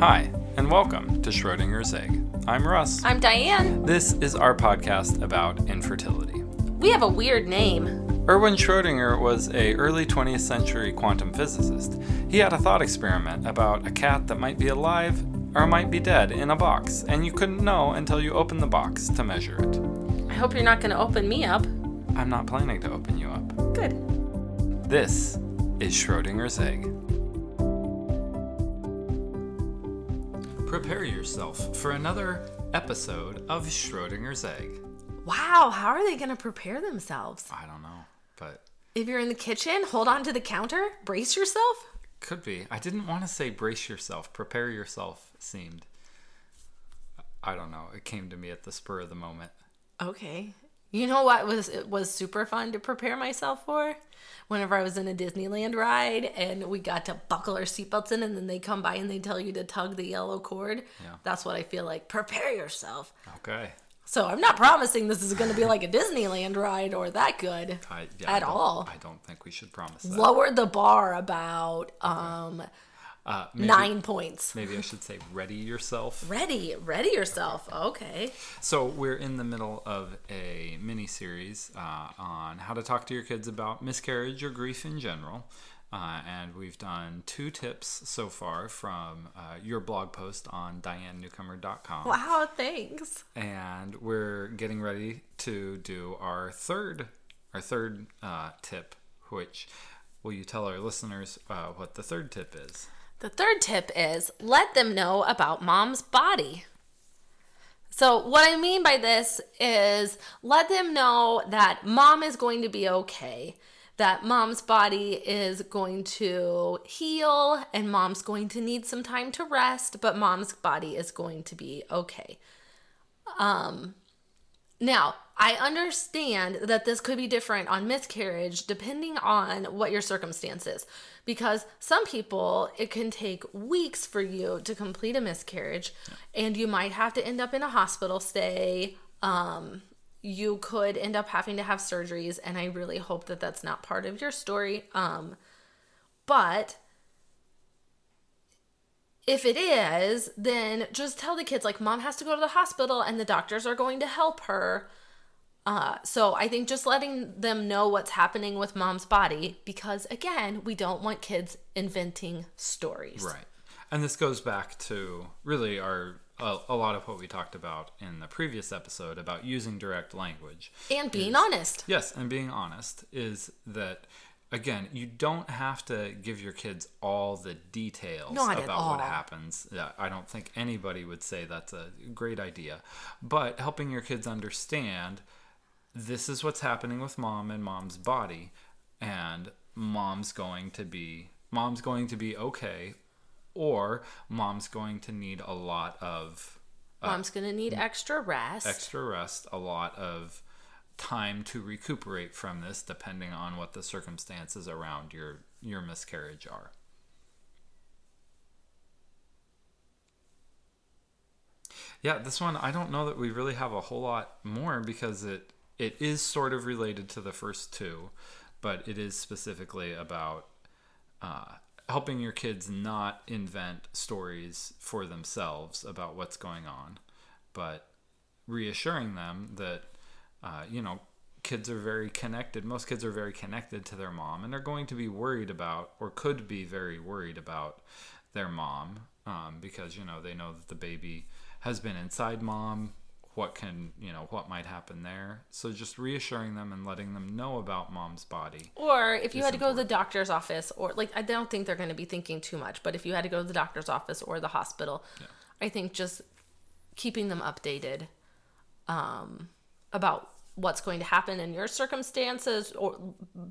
Hi, and welcome to Schrodinger's Egg. I'm Russ. I'm Diane. This is our podcast about infertility. We have a weird name. Erwin Schrödinger was a early 20th century quantum physicist. He had a thought experiment about a cat that might be alive or might be dead in a box, and you couldn't know until you opened the box to measure it. I hope you're not going to open me up. I'm not planning to open you up. Good. This is Schrodinger's Egg. Prepare yourself for another episode of Schrodinger's Egg. Wow, how are they going to prepare themselves? I don't know, but If you're in the kitchen, hold on to the counter, brace yourself. could be. I didn't want to say brace yourself. Prepare yourself seemed. I don't know. It came to me at the spur of the moment. Okay. You know what was it was super fun to prepare myself for? Whenever I was in a Disneyland ride and we got to buckle our seatbelts in and then they come by and they tell you to tug the yellow cord. Yeah. That's what I feel like. Prepare yourself. Okay. So I'm not promising this is going to be like a Disneyland ride or that good I, yeah, at don't- all. I don't think we should promise that. Lowered the bar about um Uh, maybe, nine points. Maybe I should say ready yourself. Ready, ready yourself. Okay. So we're in the middle of a mini series uh, on how to talk to your kids about miscarriage or grief in general. Uh, and we've done two tips so far from uh, your blog post on dianenewcomer.com. Wow, thanks. And we're getting ready to do our third, our third uh, tip. Which will you tell our listeners uh, what the third tip is? The third tip is let them know about mom's body. So, what I mean by this is let them know that mom is going to be okay, that mom's body is going to heal, and mom's going to need some time to rest, but mom's body is going to be okay. Um, now, I understand that this could be different on miscarriage depending on what your circumstance is. Because some people, it can take weeks for you to complete a miscarriage, and you might have to end up in a hospital stay. Um, you could end up having to have surgeries, and I really hope that that's not part of your story. Um, but if it is, then just tell the kids like mom has to go to the hospital and the doctors are going to help her. Uh, so I think just letting them know what's happening with mom's body because again, we don't want kids inventing stories. Right. And this goes back to really our a, a lot of what we talked about in the previous episode about using direct language. And being honest. Yes, and being honest is that again, you don't have to give your kids all the details Not about what happens. Yeah, I don't think anybody would say that's a great idea. But helping your kids understand this is what's happening with mom and mom's body and mom's going to be mom's going to be okay or mom's going to need a lot of uh, Mom's going to need extra rest. extra rest, a lot of time to recuperate from this, depending on what the circumstances around your your miscarriage are. Yeah, this one I don't know that we really have a whole lot more because it it is sort of related to the first two, but it is specifically about uh, helping your kids not invent stories for themselves about what's going on, but reassuring them that uh, you know kids are very connected. Most kids are very connected to their mom, and they're going to be worried about, or could be very worried about, their mom um, because you know they know that the baby has been inside mom. What can you know? What might happen there? So just reassuring them and letting them know about mom's body. Or if you had to go to the doctor's office, or like, I don't think they're going to be thinking too much, but if you had to go to the doctor's office or the hospital, I think just keeping them updated um, about what's going to happen in your circumstances, or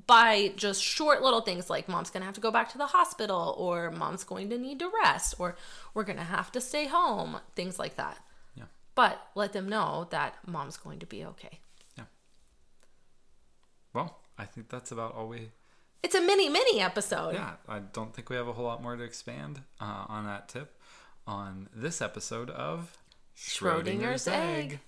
by just short little things like mom's going to have to go back to the hospital, or mom's going to need to rest, or we're going to have to stay home, things like that. But let them know that mom's going to be okay. Yeah. Well, I think that's about all we It's a mini, mini episode. yeah, I don't think we have a whole lot more to expand uh, on that tip on this episode of Schrodinger's egg.